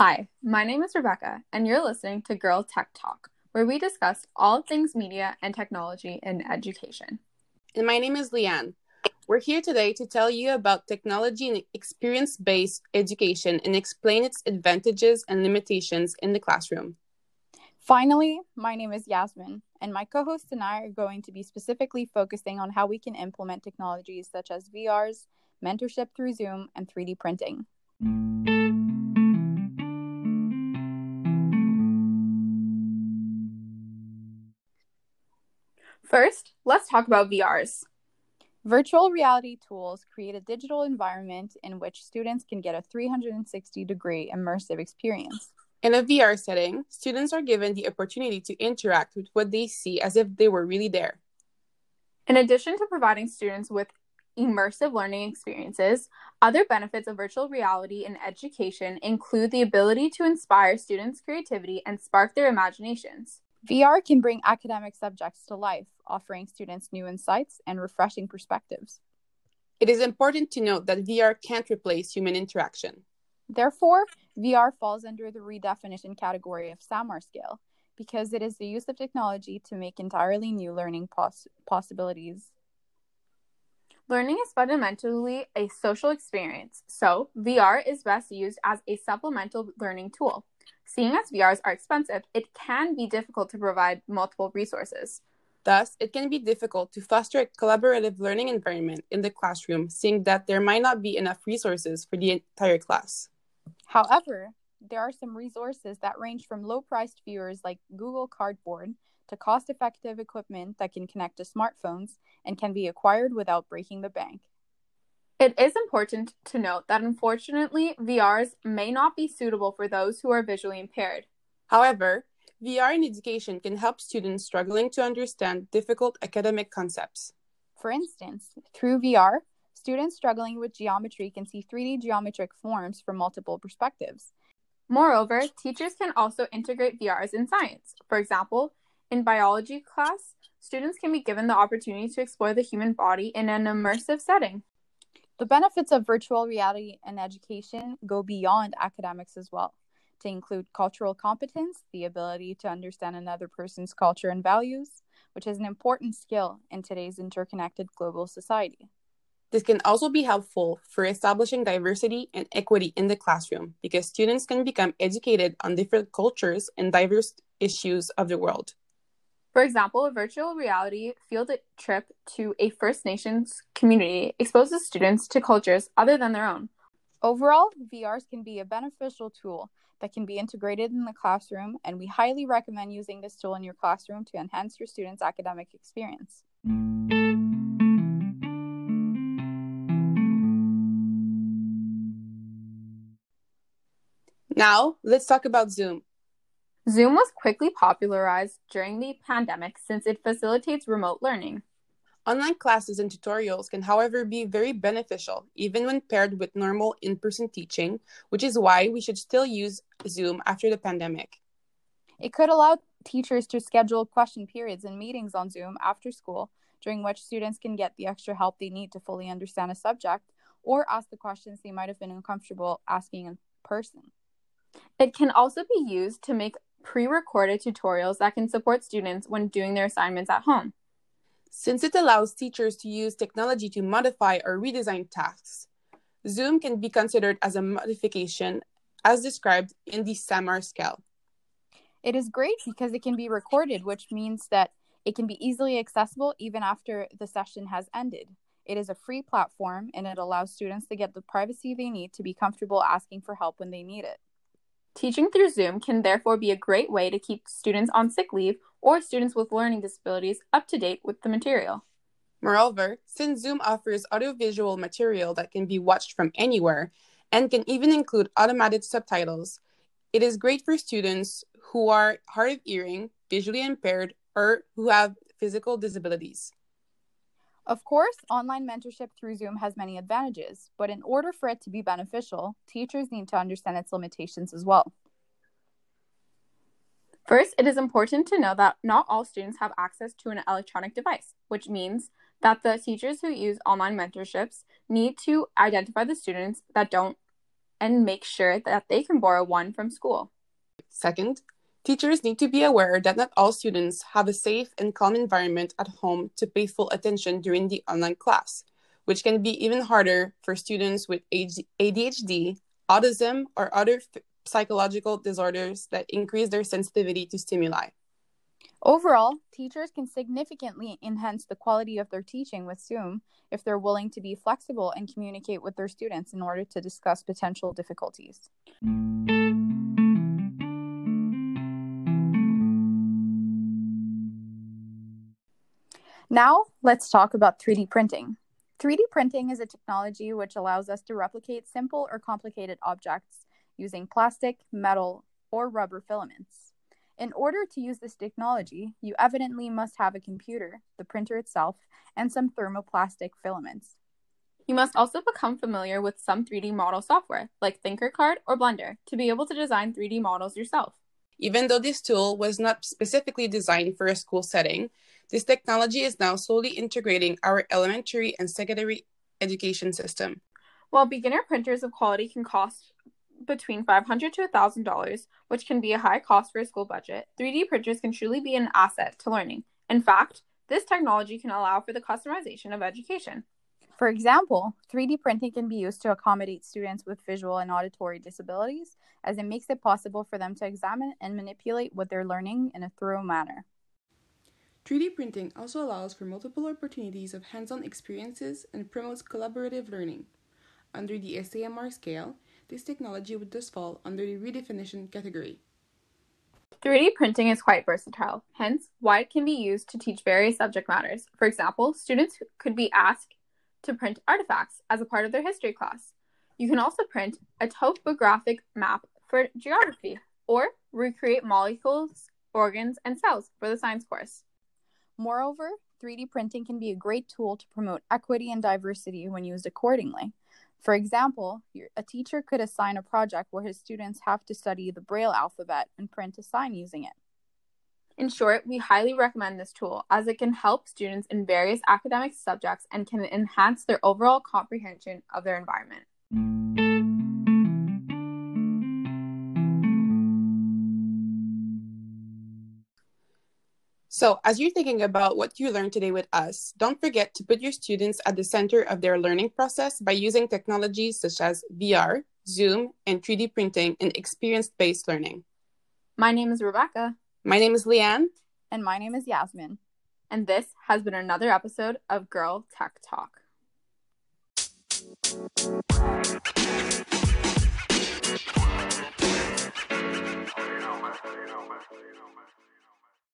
Hi, my name is Rebecca, and you're listening to Girl Tech Talk, where we discuss all things media and technology in education. And my name is Lee-Ann. We're here today to tell you about technology and experience based education and explain its advantages and limitations in the classroom. Finally, my name is Yasmeen, and my co host and I are going to be specifically focusing on how we can implement technologies such as VRs, mentorship through Zoom, and 3D printing. First, let's talk about VRs. Virtual reality tools create a digital environment in which students can get a 360 degree immersive experience. In a VR setting, students are given the opportunity to interact with what they see as if they were really there. In addition to providing students with immersive learning experiences, other benefits of virtual reality in education include the ability to inspire students' creativity and spark their imaginations. VR can bring academic subjects to life, offering students new insights and refreshing perspectives. It is important to note that VR can't replace human interaction. Therefore, VR falls under the redefinition category of SAMR scale because it is the use of technology to make entirely new learning poss- possibilities. Learning is fundamentally a social experience, so VR is best used as a supplemental learning tool. Seeing as VRs are expensive, it can be difficult to provide multiple resources. Thus, it can be difficult to foster a collaborative learning environment in the classroom, seeing that there might not be enough resources for the entire class. However, there are some resources that range from low priced viewers like Google Cardboard to cost effective equipment that can connect to smartphones and can be acquired without breaking the bank. It is important to note that unfortunately, VRs may not be suitable for those who are visually impaired. However, VR in education can help students struggling to understand difficult academic concepts. For instance, through VR, students struggling with geometry can see 3D geometric forms from multiple perspectives. Moreover, teachers can also integrate VRs in science. For example, in biology class, students can be given the opportunity to explore the human body in an immersive setting. The benefits of virtual reality in education go beyond academics as well, to include cultural competence, the ability to understand another person's culture and values, which is an important skill in today's interconnected global society. This can also be helpful for establishing diversity and equity in the classroom because students can become educated on different cultures and diverse issues of the world. For example, a virtual reality field trip to a First Nations community exposes students to cultures other than their own. Overall, VRs can be a beneficial tool that can be integrated in the classroom, and we highly recommend using this tool in your classroom to enhance your students' academic experience. Now, let's talk about Zoom. Zoom was quickly popularized during the pandemic since it facilitates remote learning. Online classes and tutorials can, however, be very beneficial, even when paired with normal in person teaching, which is why we should still use Zoom after the pandemic. It could allow teachers to schedule question periods and meetings on Zoom after school, during which students can get the extra help they need to fully understand a subject or ask the questions they might have been uncomfortable asking in person. It can also be used to make pre recorded tutorials that can support students when doing their assignments at home. Since it allows teachers to use technology to modify or redesign tasks, Zoom can be considered as a modification as described in the SAMR scale. It is great because it can be recorded, which means that it can be easily accessible even after the session has ended. It is a free platform and it allows students to get the privacy they need to be comfortable asking for help when they need it. Teaching through Zoom can therefore be a great way to keep students on sick leave or students with learning disabilities up to date with the material. Moreover, since Zoom offers audiovisual material that can be watched from anywhere and can even include automated subtitles, it is great for students who are hard of hearing, visually impaired, or who have physical disabilities. Of course, online mentorship through Zoom has many advantages, but in order for it to be beneficial, teachers need to understand its limitations as well. First, it is important to know that not all students have access to an electronic device, which means that the teachers who use online mentorships need to identify the students that don't and make sure that they can borrow one from school. Second, teachers need to be aware that not all students have a safe and calm environment at home to pay full attention during the online class, which can be even harder for students with ADHD, autism, or other psychological disorders that increase their sensitivity to stimuli. Overall, teachers can significantly enhance the quality of their teaching with Zoom if they're willing to be flexible and communicate with their students in order to discuss potential difficulties. Now, let's talk about 3D printing. 3D printing is a technology which allows us to replicate simple or complicated objects using plastic, metal, or rubber filaments. In order to use this technology, you evidently must have a computer, the printer itself, and some thermoplastic filaments. You must also become familiar with some 3D model software, like Tinkercad or Blender, to be able to design 3D models yourself. Even though this tool was not specifically designed for a school setting, this technology is now slowly integrating our elementary and secondary education system. While beginner printers of quality can cost between 500 to $1,000, which can be a high cost for a school budget, 3D printers can truly be an asset to learning. In fact, this technology can allow for the customization of education. For example, 3D printing can be used to accommodate students with visual and auditory disabilities, as it makes it possible for them to examine and manipulate what they're learning in a thorough manner. 3D printing also allows for multiple opportunities of hands on experiences and promotes collaborative learning. Under the SAMR scale, this technology would thus fall under the redefinition category. 3D printing is quite versatile, hence, why it can be used to teach various subject matters. For example, students could be asked to print artifacts as a part of their history class. You can also print a topographic map for geography or recreate molecules, organs, and cells for the science course. Moreover, 3D printing can be a great tool to promote equity and diversity when used accordingly. For example, a teacher could assign a project where his students have to study the Braille alphabet and print a sign using it. In short, we highly recommend this tool as it can help students in various academic subjects and can enhance their overall comprehension of their environment. So, as you're thinking about what you learned today with us, don't forget to put your students at the center of their learning process by using technologies such as VR, Zoom, and 3D printing in experience based learning. My name is Rebecca. My name is Lee-Ann. And my name is Yasmeen. And this has been another episode of Girl Tech Talk.